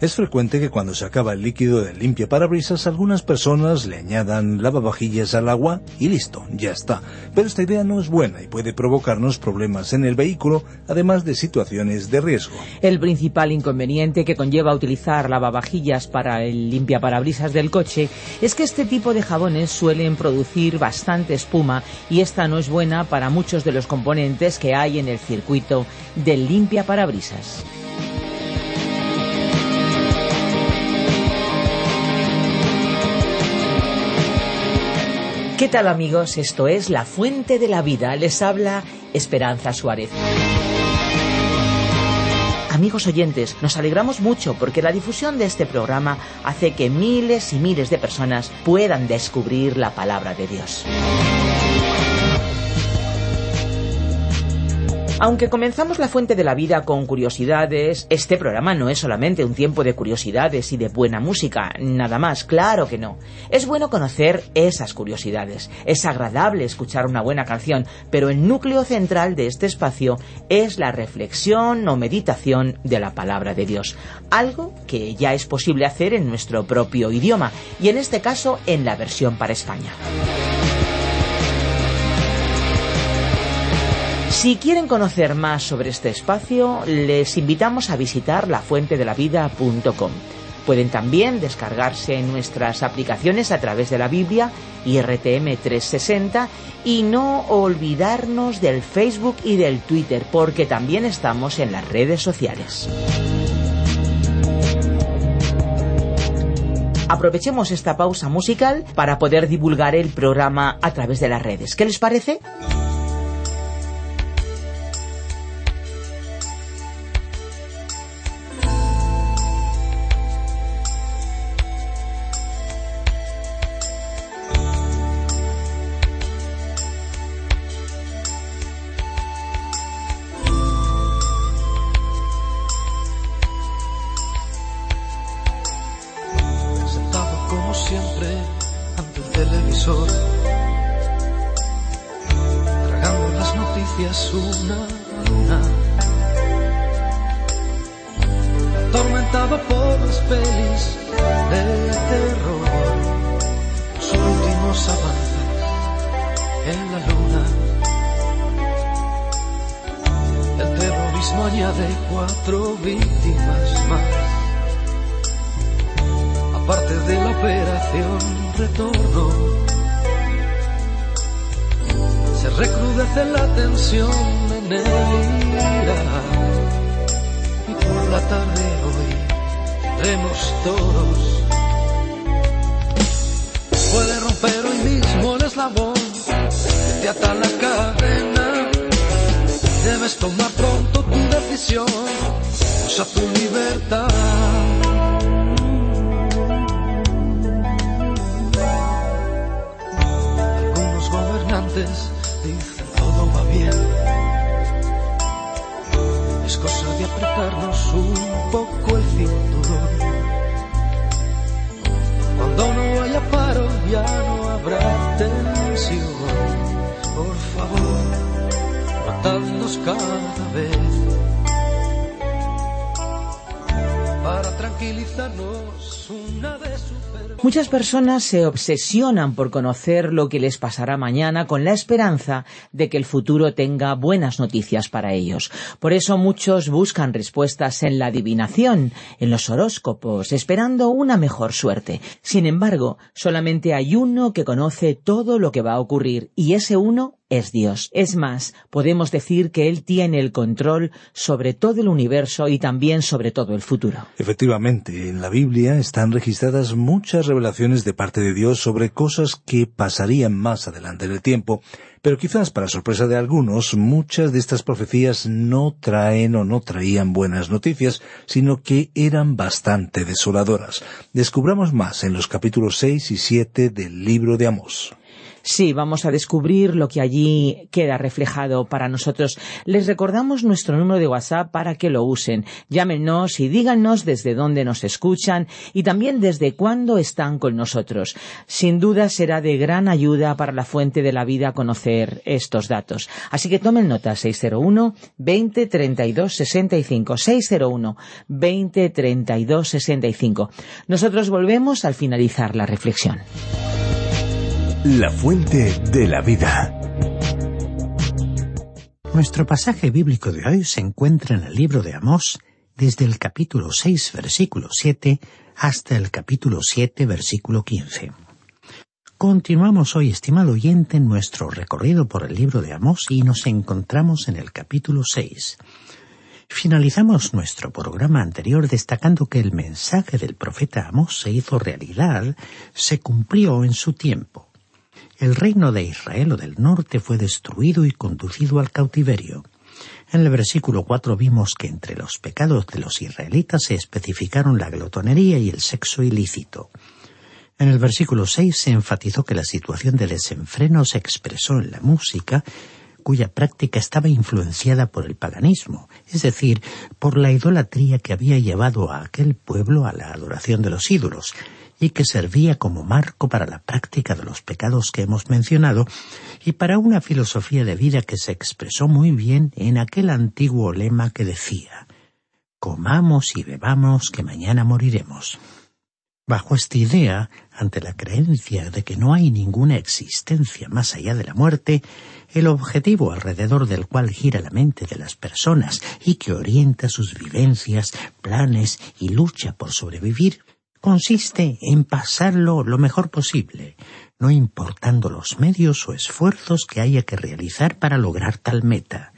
Es frecuente que cuando se acaba el líquido de limpia parabrisas algunas personas le añadan lavavajillas al agua y listo, ya está. Pero esta idea no es buena y puede provocarnos problemas en el vehículo, además de situaciones de riesgo. El principal inconveniente que conlleva utilizar lavavajillas para el limpia parabrisas del coche es que este tipo de jabones suelen producir bastante espuma y esta no es buena para muchos de los componentes que hay en el circuito del limpia parabrisas. ¿Qué tal amigos? Esto es La Fuente de la Vida. Les habla Esperanza Suárez. Amigos oyentes, nos alegramos mucho porque la difusión de este programa hace que miles y miles de personas puedan descubrir la palabra de Dios. Aunque comenzamos la fuente de la vida con curiosidades, este programa no es solamente un tiempo de curiosidades y de buena música, nada más, claro que no. Es bueno conocer esas curiosidades, es agradable escuchar una buena canción, pero el núcleo central de este espacio es la reflexión o meditación de la palabra de Dios, algo que ya es posible hacer en nuestro propio idioma y en este caso en la versión para España. Si quieren conocer más sobre este espacio, les invitamos a visitar lafuentedelavida.com. Pueden también descargarse nuestras aplicaciones a través de la Biblia y RTM 360 y no olvidarnos del Facebook y del Twitter porque también estamos en las redes sociales. Aprovechemos esta pausa musical para poder divulgar el programa a través de las redes. ¿Qué les parece? te ata la cadena. Debes tomar pronto tu decisión, usa tu libertad. Algunos gobernantes dicen todo va bien. Es cosa de apretarnos un poco el cinturón. Cuando no haya paro ya no habrá tensión. Por favor, matadnos cada vez para tranquilizarnos una vez. Muchas personas se obsesionan por conocer lo que les pasará mañana con la esperanza de que el futuro tenga buenas noticias para ellos. Por eso muchos buscan respuestas en la adivinación, en los horóscopos, esperando una mejor suerte. Sin embargo, solamente hay uno que conoce todo lo que va a ocurrir y ese uno es Dios. Es más, podemos decir que Él tiene el control sobre todo el universo y también sobre todo el futuro. Efectivamente, en la Biblia está están registradas muchas revelaciones de parte de Dios sobre cosas que pasarían más adelante en el tiempo, pero quizás para sorpresa de algunos, muchas de estas profecías no traen o no traían buenas noticias, sino que eran bastante desoladoras. Descubramos más en los capítulos 6 y 7 del libro de Amós. Sí, vamos a descubrir lo que allí queda reflejado para nosotros. Les recordamos nuestro número de WhatsApp para que lo usen. Llámenos y díganos desde dónde nos escuchan y también desde cuándo están con nosotros. Sin duda será de gran ayuda para la fuente de la vida conocer estos datos. Así que tomen nota 601 20 32 65 601 20 32 65. Nosotros volvemos al finalizar la reflexión. La fuente de la vida. Nuestro pasaje bíblico de hoy se encuentra en el libro de Amós, desde el capítulo 6, versículo 7, hasta el capítulo 7, versículo 15. Continuamos hoy, estimado oyente, en nuestro recorrido por el libro de Amós y nos encontramos en el capítulo 6. Finalizamos nuestro programa anterior destacando que el mensaje del profeta Amós se hizo realidad, se cumplió en su tiempo el reino de Israel o del norte fue destruido y conducido al cautiverio. En el versículo 4 vimos que entre los pecados de los israelitas se especificaron la glotonería y el sexo ilícito. En el versículo 6 se enfatizó que la situación de desenfreno se expresó en la música, cuya práctica estaba influenciada por el paganismo, es decir, por la idolatría que había llevado a aquel pueblo a la adoración de los ídolos, y que servía como marco para la práctica de los pecados que hemos mencionado y para una filosofía de vida que se expresó muy bien en aquel antiguo lema que decía Comamos y bebamos que mañana moriremos. Bajo esta idea, ante la creencia de que no hay ninguna existencia más allá de la muerte, el objetivo alrededor del cual gira la mente de las personas y que orienta sus vivencias, planes y lucha por sobrevivir, consiste en pasarlo lo mejor posible, no importando los medios o esfuerzos que haya que realizar para lograr tal meta.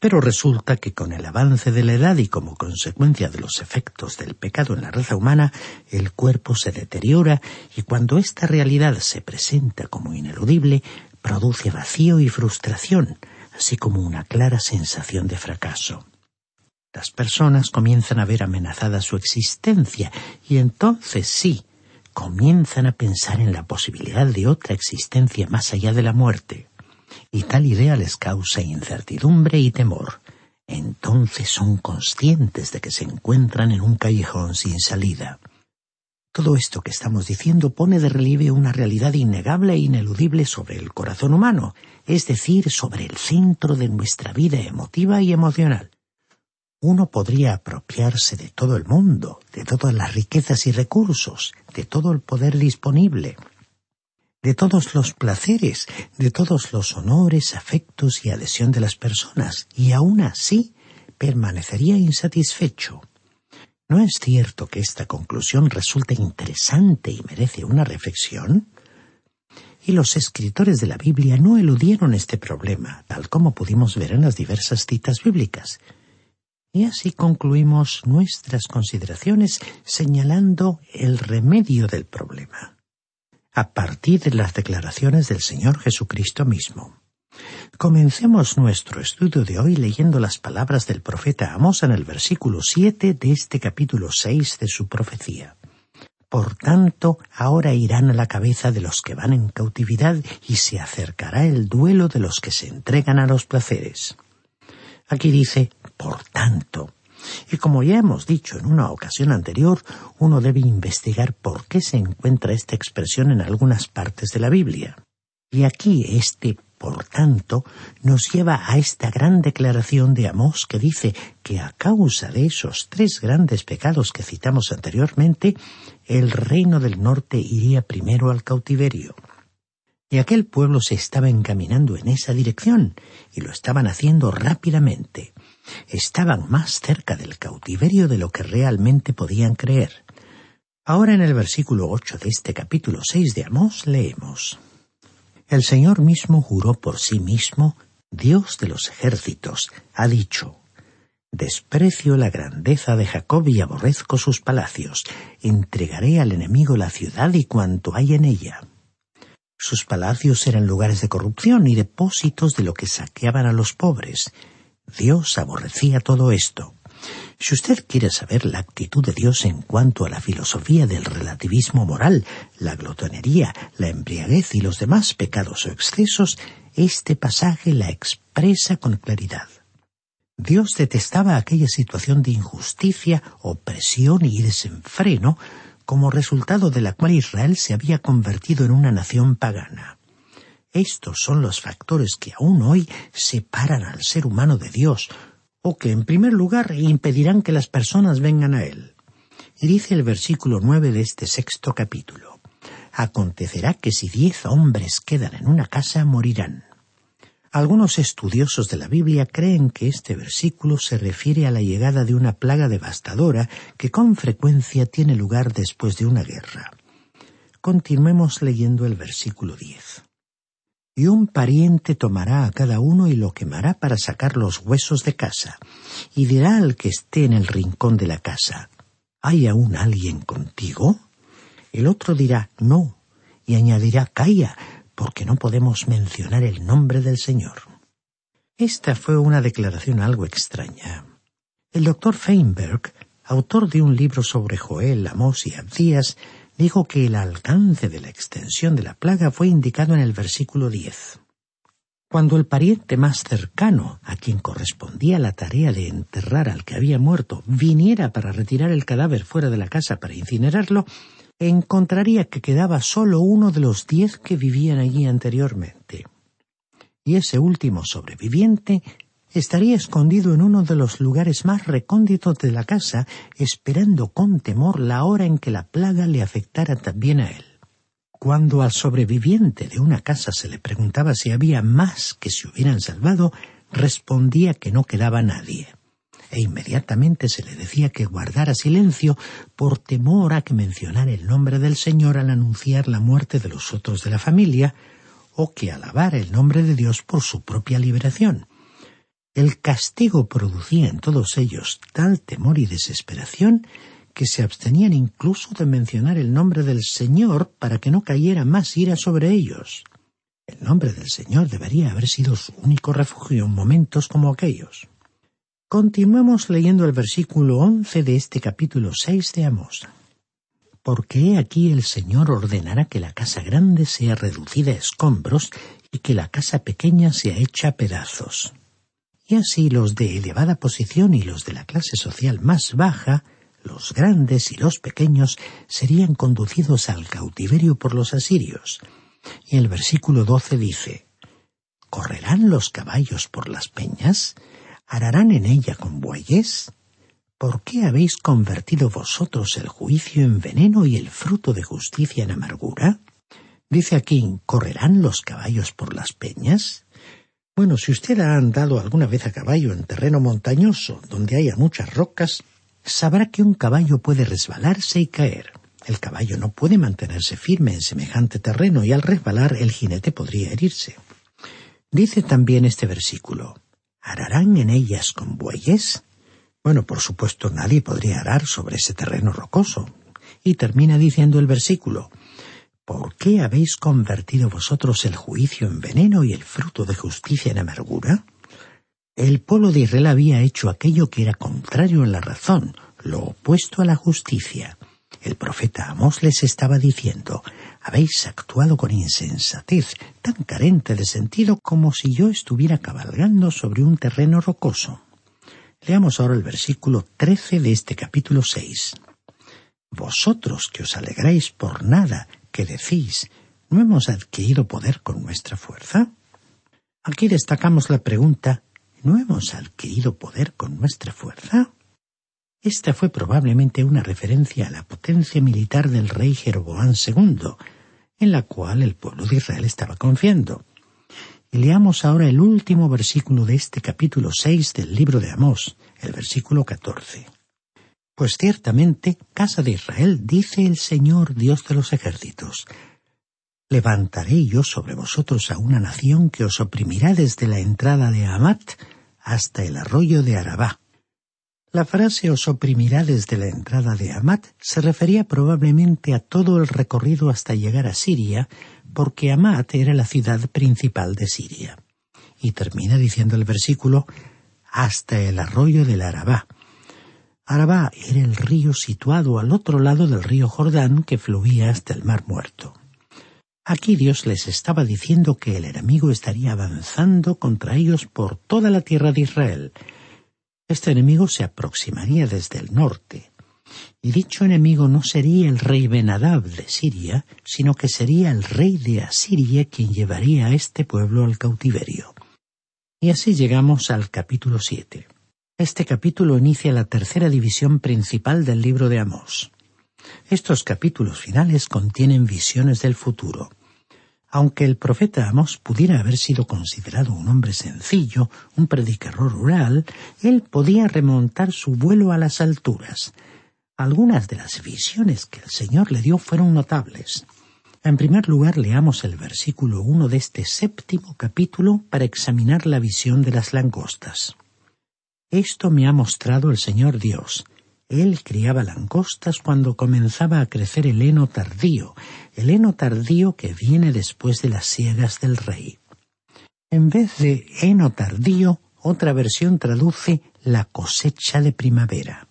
Pero resulta que con el avance de la edad y como consecuencia de los efectos del pecado en la raza humana, el cuerpo se deteriora y cuando esta realidad se presenta como ineludible, produce vacío y frustración, así como una clara sensación de fracaso las personas comienzan a ver amenazada su existencia y entonces sí, comienzan a pensar en la posibilidad de otra existencia más allá de la muerte. Y tal idea les causa incertidumbre y temor. Entonces son conscientes de que se encuentran en un callejón sin salida. Todo esto que estamos diciendo pone de relieve una realidad innegable e ineludible sobre el corazón humano, es decir, sobre el centro de nuestra vida emotiva y emocional uno podría apropiarse de todo el mundo, de todas las riquezas y recursos, de todo el poder disponible, de todos los placeres, de todos los honores, afectos y adhesión de las personas, y aún así permanecería insatisfecho. ¿No es cierto que esta conclusión resulta interesante y merece una reflexión? Y los escritores de la Biblia no eludieron este problema, tal como pudimos ver en las diversas citas bíblicas. Y así concluimos nuestras consideraciones señalando el remedio del problema, a partir de las declaraciones del Señor Jesucristo mismo. Comencemos nuestro estudio de hoy leyendo las palabras del profeta Amós en el versículo siete de este capítulo seis de su profecía. Por tanto, ahora irán a la cabeza de los que van en cautividad y se acercará el duelo de los que se entregan a los placeres. Aquí dice, por tanto. Y como ya hemos dicho en una ocasión anterior, uno debe investigar por qué se encuentra esta expresión en algunas partes de la Biblia. Y aquí este por tanto, nos lleva a esta gran declaración de Amós que dice que a causa de esos tres grandes pecados que citamos anteriormente, el reino del norte iría primero al cautiverio. Y aquel pueblo se estaba encaminando en esa dirección, y lo estaban haciendo rápidamente estaban más cerca del cautiverio de lo que realmente podían creer. Ahora en el versículo ocho de este capítulo seis de Amós leemos El Señor mismo juró por sí mismo, Dios de los ejércitos, ha dicho Desprecio la grandeza de Jacob y aborrezco sus palacios. Entregaré al enemigo la ciudad y cuanto hay en ella. Sus palacios eran lugares de corrupción y depósitos de lo que saqueaban a los pobres. Dios aborrecía todo esto. Si usted quiere saber la actitud de Dios en cuanto a la filosofía del relativismo moral, la glotonería, la embriaguez y los demás pecados o excesos, este pasaje la expresa con claridad. Dios detestaba aquella situación de injusticia, opresión y desenfreno como resultado de la cual Israel se había convertido en una nación pagana. Estos son los factores que aún hoy separan al ser humano de Dios, o que en primer lugar impedirán que las personas vengan a Él. Y dice el versículo nueve de este sexto capítulo Acontecerá que si diez hombres quedan en una casa, morirán. Algunos estudiosos de la Biblia creen que este versículo se refiere a la llegada de una plaga devastadora que con frecuencia tiene lugar después de una guerra. Continuemos leyendo el versículo diez. Y un pariente tomará a cada uno y lo quemará para sacar los huesos de casa, y dirá al que esté en el rincón de la casa, ¿hay aún alguien contigo? El otro dirá, no, y añadirá, calla, porque no podemos mencionar el nombre del Señor. Esta fue una declaración algo extraña. El doctor Feinberg, autor de un libro sobre Joel, Amós y Abdías, dijo que el alcance de la extensión de la plaga fue indicado en el versículo 10. Cuando el pariente más cercano, a quien correspondía la tarea de enterrar al que había muerto, viniera para retirar el cadáver fuera de la casa para incinerarlo, encontraría que quedaba solo uno de los diez que vivían allí anteriormente. Y ese último sobreviviente estaría escondido en uno de los lugares más recónditos de la casa, esperando con temor la hora en que la plaga le afectara también a él. Cuando al sobreviviente de una casa se le preguntaba si había más que se hubieran salvado, respondía que no quedaba nadie e inmediatamente se le decía que guardara silencio por temor a que mencionara el nombre del Señor al anunciar la muerte de los otros de la familia, o que alabara el nombre de Dios por su propia liberación. El castigo producía en todos ellos tal temor y desesperación que se abstenían incluso de mencionar el nombre del Señor para que no cayera más ira sobre ellos. El nombre del Señor debería haber sido su único refugio en momentos como aquellos. Continuemos leyendo el versículo once de este capítulo seis de Amós. Porque he aquí el Señor ordenará que la casa grande sea reducida a escombros y que la casa pequeña sea hecha a pedazos. Y así los de elevada posición y los de la clase social más baja, los grandes y los pequeños, serían conducidos al cautiverio por los asirios. Y el versículo doce dice, ¿Correrán los caballos por las peñas? ¿Ararán en ella con bueyes? ¿Por qué habéis convertido vosotros el juicio en veneno y el fruto de justicia en amargura? Dice aquí, ¿correrán los caballos por las peñas? Bueno, si usted ha andado alguna vez a caballo en terreno montañoso, donde haya muchas rocas, sabrá que un caballo puede resbalarse y caer. El caballo no puede mantenerse firme en semejante terreno y al resbalar el jinete podría herirse. Dice también este versículo, ¿Ararán en ellas con bueyes? Bueno, por supuesto nadie podría arar sobre ese terreno rocoso. Y termina diciendo el versículo, ¿Por qué habéis convertido vosotros el juicio en veneno y el fruto de justicia en amargura? El pueblo de Israel había hecho aquello que era contrario a la razón, lo opuesto a la justicia. El profeta Amós les estaba diciendo, habéis actuado con insensatez, tan carente de sentido como si yo estuviera cabalgando sobre un terreno rocoso. Leamos ahora el versículo trece de este capítulo seis. Vosotros que os alegráis por nada, que decís, ¿no hemos adquirido poder con nuestra fuerza? Aquí destacamos la pregunta, ¿no hemos adquirido poder con nuestra fuerza? Esta fue probablemente una referencia a la potencia militar del rey Jeroboam II, en la cual el pueblo de Israel estaba confiando. Y leamos ahora el último versículo de este capítulo seis del libro de Amós, el versículo catorce. Pues ciertamente, casa de Israel, dice el Señor Dios de los ejércitos, levantaré yo sobre vosotros a una nación que os oprimirá desde la entrada de Amat hasta el arroyo de Arabá, La frase os oprimirá desde la entrada de Amat se refería probablemente a todo el recorrido hasta llegar a Siria, porque Amat era la ciudad principal de Siria. Y termina diciendo el versículo hasta el arroyo del Arabá. Arabá era el río situado al otro lado del río Jordán que fluía hasta el Mar Muerto. Aquí Dios les estaba diciendo que el enemigo estaría avanzando contra ellos por toda la tierra de Israel, este enemigo se aproximaría desde el norte, y dicho enemigo no sería el rey Benadab de Siria, sino que sería el rey de Asiria quien llevaría a este pueblo al cautiverio. Y así llegamos al capítulo siete. Este capítulo inicia la tercera división principal del libro de Amós. Estos capítulos finales contienen visiones del futuro. Aunque el profeta Amos pudiera haber sido considerado un hombre sencillo, un predicador rural, él podía remontar su vuelo a las alturas. Algunas de las visiones que el Señor le dio fueron notables. En primer lugar, leamos el versículo uno de este séptimo capítulo para examinar la visión de las langostas. Esto me ha mostrado el Señor Dios. Él criaba langostas cuando comenzaba a crecer el heno tardío, el heno tardío que viene después de las siegas del rey. En vez de heno tardío, otra versión traduce la cosecha de primavera.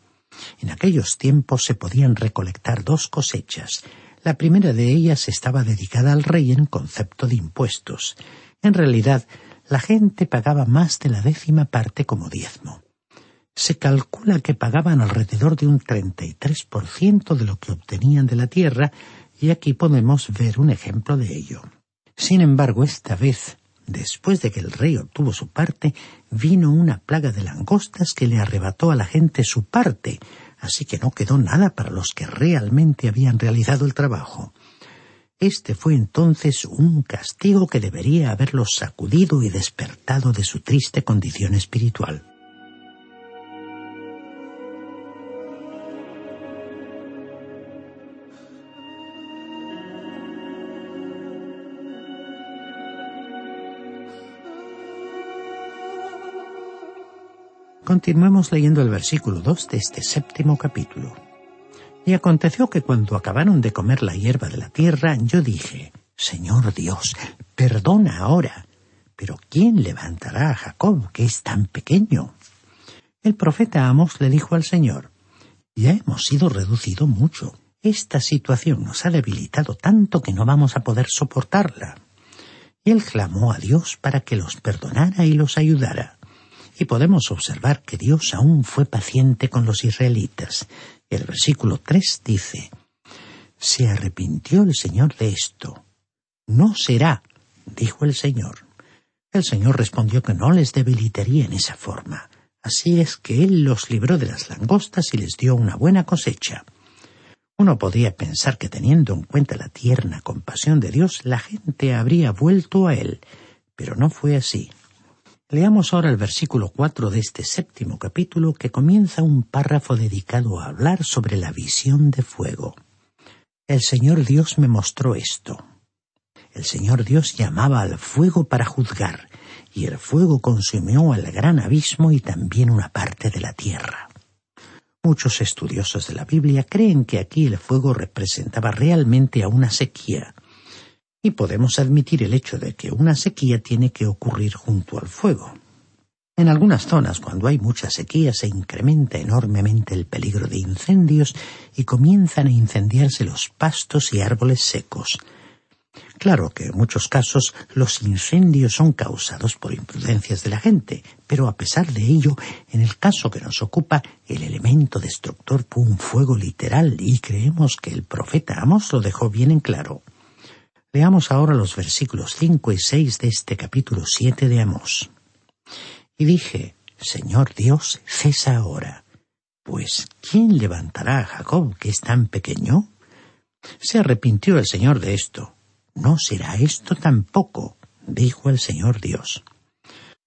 En aquellos tiempos se podían recolectar dos cosechas. La primera de ellas estaba dedicada al rey en concepto de impuestos. En realidad, la gente pagaba más de la décima parte como diezmo se calcula que pagaban alrededor de un 33% de lo que obtenían de la tierra, y aquí podemos ver un ejemplo de ello. Sin embargo, esta vez, después de que el rey obtuvo su parte, vino una plaga de langostas que le arrebató a la gente su parte, así que no quedó nada para los que realmente habían realizado el trabajo. Este fue entonces un castigo que debería haberlos sacudido y despertado de su triste condición espiritual. Continuemos leyendo el versículo 2 de este séptimo capítulo. Y aconteció que cuando acabaron de comer la hierba de la tierra, yo dije, Señor Dios, perdona ahora, pero ¿quién levantará a Jacob, que es tan pequeño? El profeta Amos le dijo al Señor, Ya hemos sido reducido mucho. Esta situación nos ha debilitado tanto que no vamos a poder soportarla. Y él clamó a Dios para que los perdonara y los ayudara. Y podemos observar que Dios aún fue paciente con los israelitas. El versículo 3 dice, Se arrepintió el Señor de esto. No será, dijo el Señor. El Señor respondió que no les debilitaría en esa forma. Así es que Él los libró de las langostas y les dio una buena cosecha. Uno podría pensar que teniendo en cuenta la tierna compasión de Dios, la gente habría vuelto a Él, pero no fue así. Leamos ahora el versículo cuatro de este séptimo capítulo que comienza un párrafo dedicado a hablar sobre la visión de fuego. El Señor Dios me mostró esto. El Señor Dios llamaba al fuego para juzgar, y el fuego consumió al gran abismo y también una parte de la tierra. Muchos estudiosos de la Biblia creen que aquí el fuego representaba realmente a una sequía, y podemos admitir el hecho de que una sequía tiene que ocurrir junto al fuego. En algunas zonas, cuando hay mucha sequía, se incrementa enormemente el peligro de incendios y comienzan a incendiarse los pastos y árboles secos. Claro que en muchos casos los incendios son causados por imprudencias de la gente, pero a pesar de ello, en el caso que nos ocupa, el elemento destructor fue un fuego literal y creemos que el profeta Amos lo dejó bien en claro. Leamos ahora los versículos cinco y seis de este capítulo siete de Amós. Y dije, Señor Dios, cesa ahora, pues ¿quién levantará a Jacob que es tan pequeño? Se arrepintió el Señor de esto. No será esto tampoco, dijo el Señor Dios.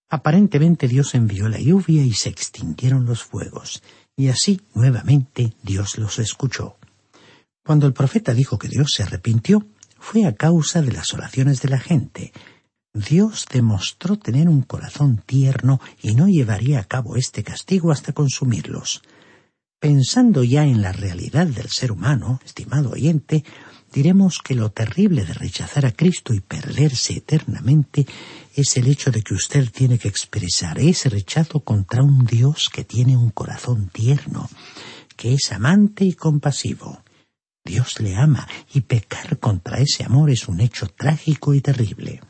Aparentemente Dios envió la lluvia y se extinguieron los fuegos, y así nuevamente Dios los escuchó. Cuando el profeta dijo que Dios se arrepintió, fue a causa de las oraciones de la gente. Dios demostró tener un corazón tierno y no llevaría a cabo este castigo hasta consumirlos. Pensando ya en la realidad del ser humano, estimado oyente, diremos que lo terrible de rechazar a Cristo y perderse eternamente es el hecho de que usted tiene que expresar ese rechazo contra un Dios que tiene un corazón tierno, que es amante y compasivo. Dios le ama y pecar contra ese amor es un hecho trágico y terrible.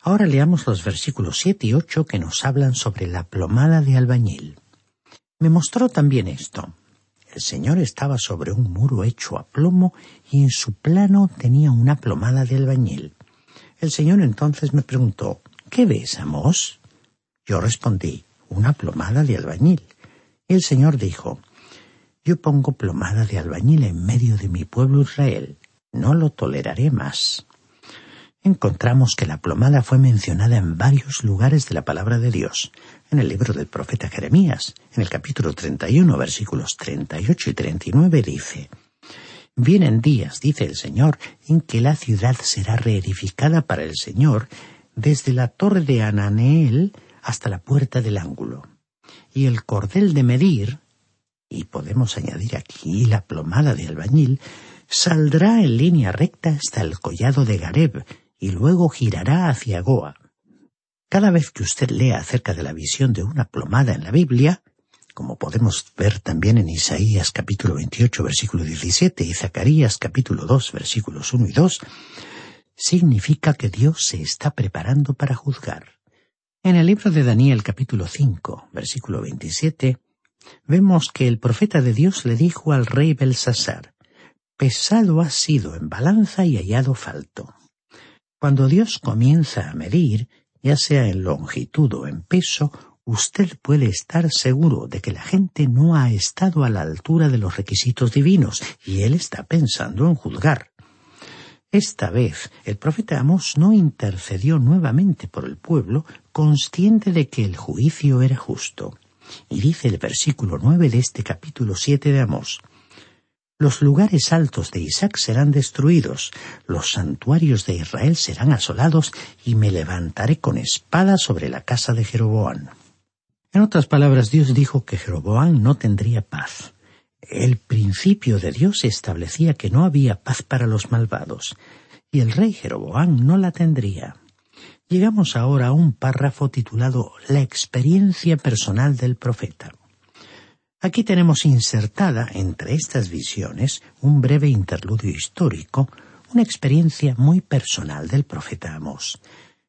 Ahora leamos los versículos siete y ocho que nos hablan sobre la plomada de albañil. Me mostró también esto. El Señor estaba sobre un muro hecho a plomo y en su plano tenía una plomada de albañil. El Señor entonces me preguntó, ¿Qué ves, Amos? Yo respondí, una plomada de albañil. Y el Señor dijo, Yo pongo plomada de albañil en medio de mi pueblo Israel. No lo toleraré más. Encontramos que la plomada fue mencionada en varios lugares de la palabra de Dios. En el libro del profeta Jeremías, en el capítulo 31, versículos 38 y 39 dice, Vienen días, dice el Señor, en que la ciudad será reedificada para el Señor, desde la torre de Ananeel hasta la puerta del ángulo. Y el cordel de medir, y podemos añadir aquí la plomada de albañil, saldrá en línea recta hasta el collado de Gareb, y luego girará hacia Goa. Cada vez que usted lea acerca de la visión de una plomada en la Biblia, como podemos ver también en Isaías capítulo 28 versículo 17 y Zacarías capítulo 2 versículos 1 y 2, significa que Dios se está preparando para juzgar. En el libro de Daniel capítulo 5 versículo 27, vemos que el profeta de Dios le dijo al rey Belsasar, pesado ha sido en balanza y hallado falto. Cuando Dios comienza a medir, ya sea en longitud o en peso, usted puede estar seguro de que la gente no ha estado a la altura de los requisitos divinos y él está pensando en juzgar. Esta vez el profeta Amós no intercedió nuevamente por el pueblo, consciente de que el juicio era justo. Y dice el versículo nueve de este capítulo siete de Amós los lugares altos de Isaac serán destruidos, los santuarios de Israel serán asolados, y me levantaré con espada sobre la casa de Jeroboam. En otras palabras, Dios dijo que Jeroboam no tendría paz. El principio de Dios establecía que no había paz para los malvados, y el rey Jeroboam no la tendría. Llegamos ahora a un párrafo titulado La experiencia personal del profeta. Aquí tenemos insertada entre estas visiones un breve interludio histórico, una experiencia muy personal del profeta Amós.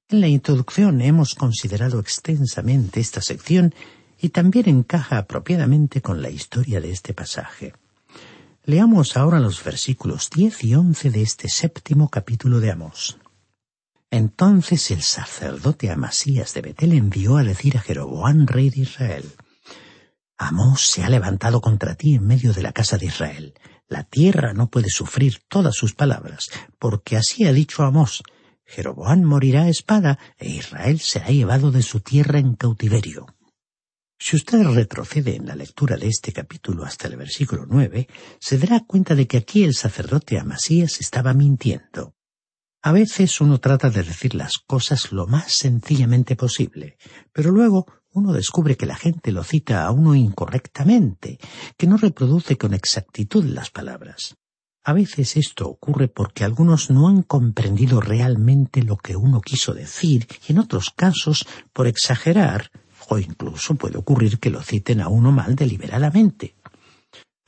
En la introducción hemos considerado extensamente esta sección y también encaja apropiadamente con la historia de este pasaje. Leamos ahora los versículos diez y once de este séptimo capítulo de Amós. Entonces el sacerdote Amasías de Betel envió a decir a Jeroboam, rey de Israel, Amós se ha levantado contra ti en medio de la casa de Israel. La tierra no puede sufrir todas sus palabras, porque así ha dicho Amós, Jeroboam morirá a espada e Israel será llevado de su tierra en cautiverio. Si usted retrocede en la lectura de este capítulo hasta el versículo nueve, se dará cuenta de que aquí el sacerdote Amasías estaba mintiendo. A veces uno trata de decir las cosas lo más sencillamente posible, pero luego uno descubre que la gente lo cita a uno incorrectamente, que no reproduce con exactitud las palabras. A veces esto ocurre porque algunos no han comprendido realmente lo que uno quiso decir y en otros casos por exagerar o incluso puede ocurrir que lo citen a uno mal deliberadamente.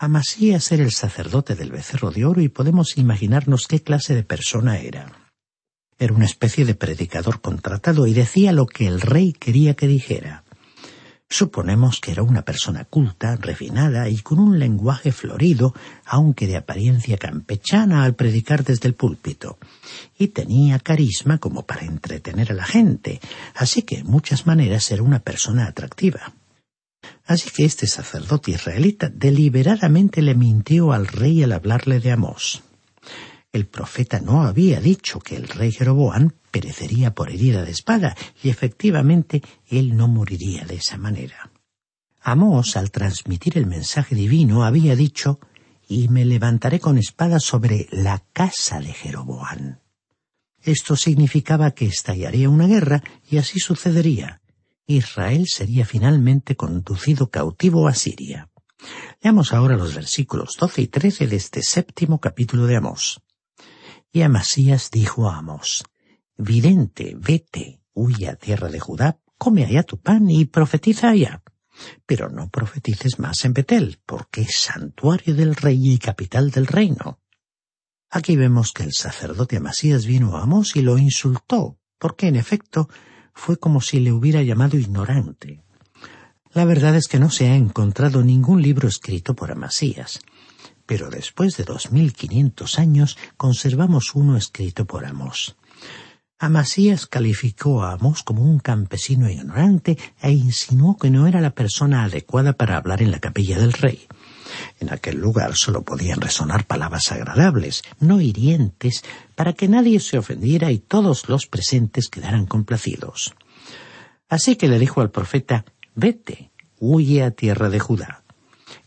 Amasías era el sacerdote del becerro de oro y podemos imaginarnos qué clase de persona era. Era una especie de predicador contratado y decía lo que el rey quería que dijera. Suponemos que era una persona culta, refinada y con un lenguaje florido, aunque de apariencia campechana al predicar desde el púlpito. Y tenía carisma como para entretener a la gente, así que en muchas maneras era una persona atractiva. Así que este sacerdote israelita deliberadamente le mintió al rey al hablarle de Amós. El profeta no había dicho que el rey Jeroboam perecería por herida de espada, y efectivamente él no moriría de esa manera. Amós, al transmitir el mensaje divino, había dicho y me levantaré con espada sobre la casa de Jeroboam. Esto significaba que estallaría una guerra y así sucedería. Israel sería finalmente conducido cautivo a Siria. Leamos ahora los versículos 12 y 13 de este séptimo capítulo de Amós. Y Amasías dijo a Amós, Vidente, vete, huye a tierra de Judá, come allá tu pan y profetiza allá. Pero no profetices más en Betel, porque es santuario del rey y capital del reino. Aquí vemos que el sacerdote Amasías vino a Amós y lo insultó, porque en efecto fue como si le hubiera llamado ignorante. La verdad es que no se ha encontrado ningún libro escrito por Amasías, pero después de dos mil quinientos años conservamos uno escrito por Amós. Amasías calificó a Amós como un campesino ignorante e insinuó que no era la persona adecuada para hablar en la capilla del rey. En aquel lugar solo podían resonar palabras agradables, no hirientes, para que nadie se ofendiera y todos los presentes quedaran complacidos. Así que le dijo al profeta Vete, huye a tierra de Judá.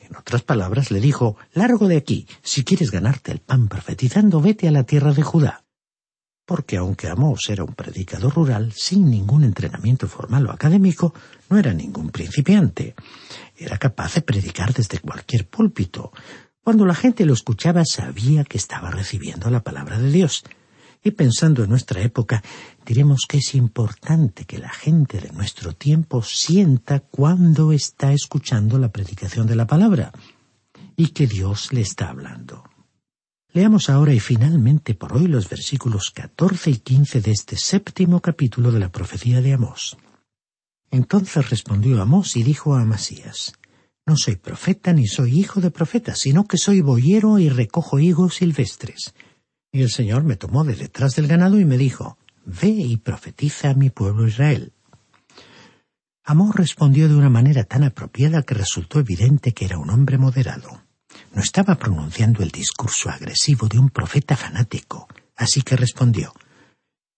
En otras palabras le dijo Largo de aquí, si quieres ganarte el pan profetizando, vete a la tierra de Judá. Porque aunque Amós era un predicador rural, sin ningún entrenamiento formal o académico, no era ningún principiante. Era capaz de predicar desde cualquier púlpito. Cuando la gente lo escuchaba sabía que estaba recibiendo la palabra de Dios. Y pensando en nuestra época, diremos que es importante que la gente de nuestro tiempo sienta cuando está escuchando la predicación de la palabra y que Dios le está hablando. Leamos ahora y finalmente por hoy los versículos 14 y 15 de este séptimo capítulo de la profecía de Amós. Entonces respondió Amós y dijo a Amasías, No soy profeta ni soy hijo de profeta, sino que soy boyero y recojo higos silvestres. Y el Señor me tomó de detrás del ganado y me dijo, Ve y profetiza a mi pueblo Israel. Amor respondió de una manera tan apropiada que resultó evidente que era un hombre moderado. No estaba pronunciando el discurso agresivo de un profeta fanático, así que respondió,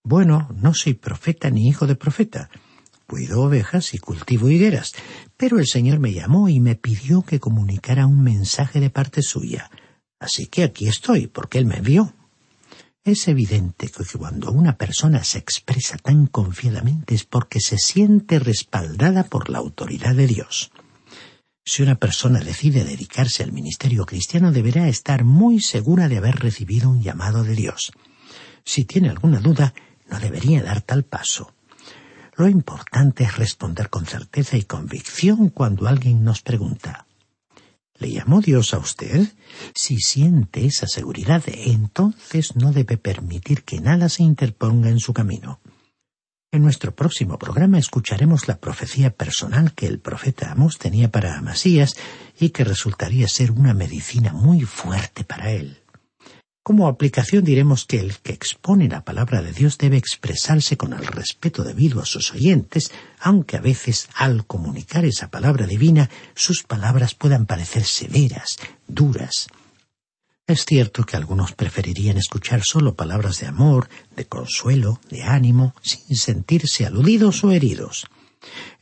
Bueno, no soy profeta ni hijo de profeta. Cuido ovejas y cultivo higueras, pero el Señor me llamó y me pidió que comunicara un mensaje de parte suya. Así que aquí estoy, porque Él me envió. Es evidente que cuando una persona se expresa tan confiadamente es porque se siente respaldada por la autoridad de Dios. Si una persona decide dedicarse al ministerio cristiano deberá estar muy segura de haber recibido un llamado de Dios. Si tiene alguna duda, no debería dar tal paso. Lo importante es responder con certeza y convicción cuando alguien nos pregunta ¿Le llamó Dios a usted? Si siente esa seguridad, entonces no debe permitir que nada se interponga en su camino. En nuestro próximo programa escucharemos la profecía personal que el profeta Amos tenía para Amasías y que resultaría ser una medicina muy fuerte para él. Como aplicación diremos que el que expone la palabra de Dios debe expresarse con el respeto debido a sus oyentes, aunque a veces al comunicar esa palabra divina sus palabras puedan parecer severas, duras. Es cierto que algunos preferirían escuchar solo palabras de amor, de consuelo, de ánimo, sin sentirse aludidos o heridos.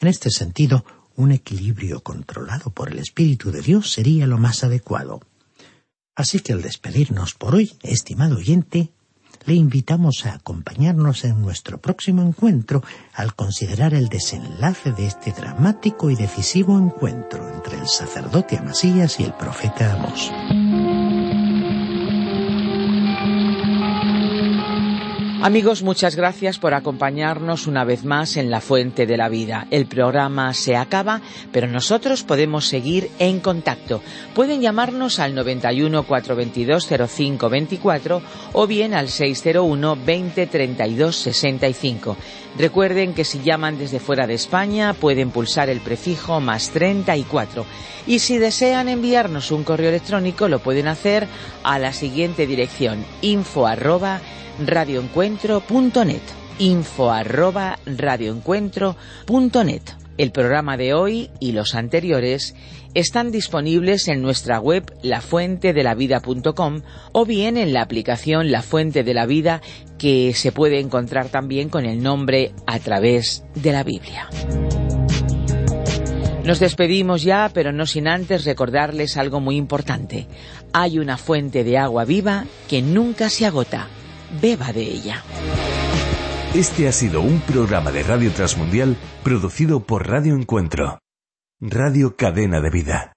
En este sentido, un equilibrio controlado por el Espíritu de Dios sería lo más adecuado. Así que al despedirnos por hoy, estimado oyente, le invitamos a acompañarnos en nuestro próximo encuentro al considerar el desenlace de este dramático y decisivo encuentro entre el sacerdote Amasías y el profeta Amos. Amigos, muchas gracias por acompañarnos una vez más en La Fuente de la Vida. El programa se acaba, pero nosotros podemos seguir en contacto. Pueden llamarnos al 91 422 0524 o bien al 601 20 32 65. Recuerden que si llaman desde fuera de España pueden pulsar el prefijo más 34 y si desean enviarnos un correo electrónico lo pueden hacer a la siguiente dirección info arroba radioencuentro.net. Info arroba radioencuentro.net. El programa de hoy y los anteriores están disponibles en nuestra web lafuentedelavida.com o bien en la aplicación La Fuente de la Vida que se puede encontrar también con el nombre a través de la Biblia. Nos despedimos ya, pero no sin antes recordarles algo muy importante. Hay una fuente de agua viva que nunca se agota beba de ella. Este ha sido un programa de Radio Transmundial producido por Radio Encuentro, Radio Cadena de Vida.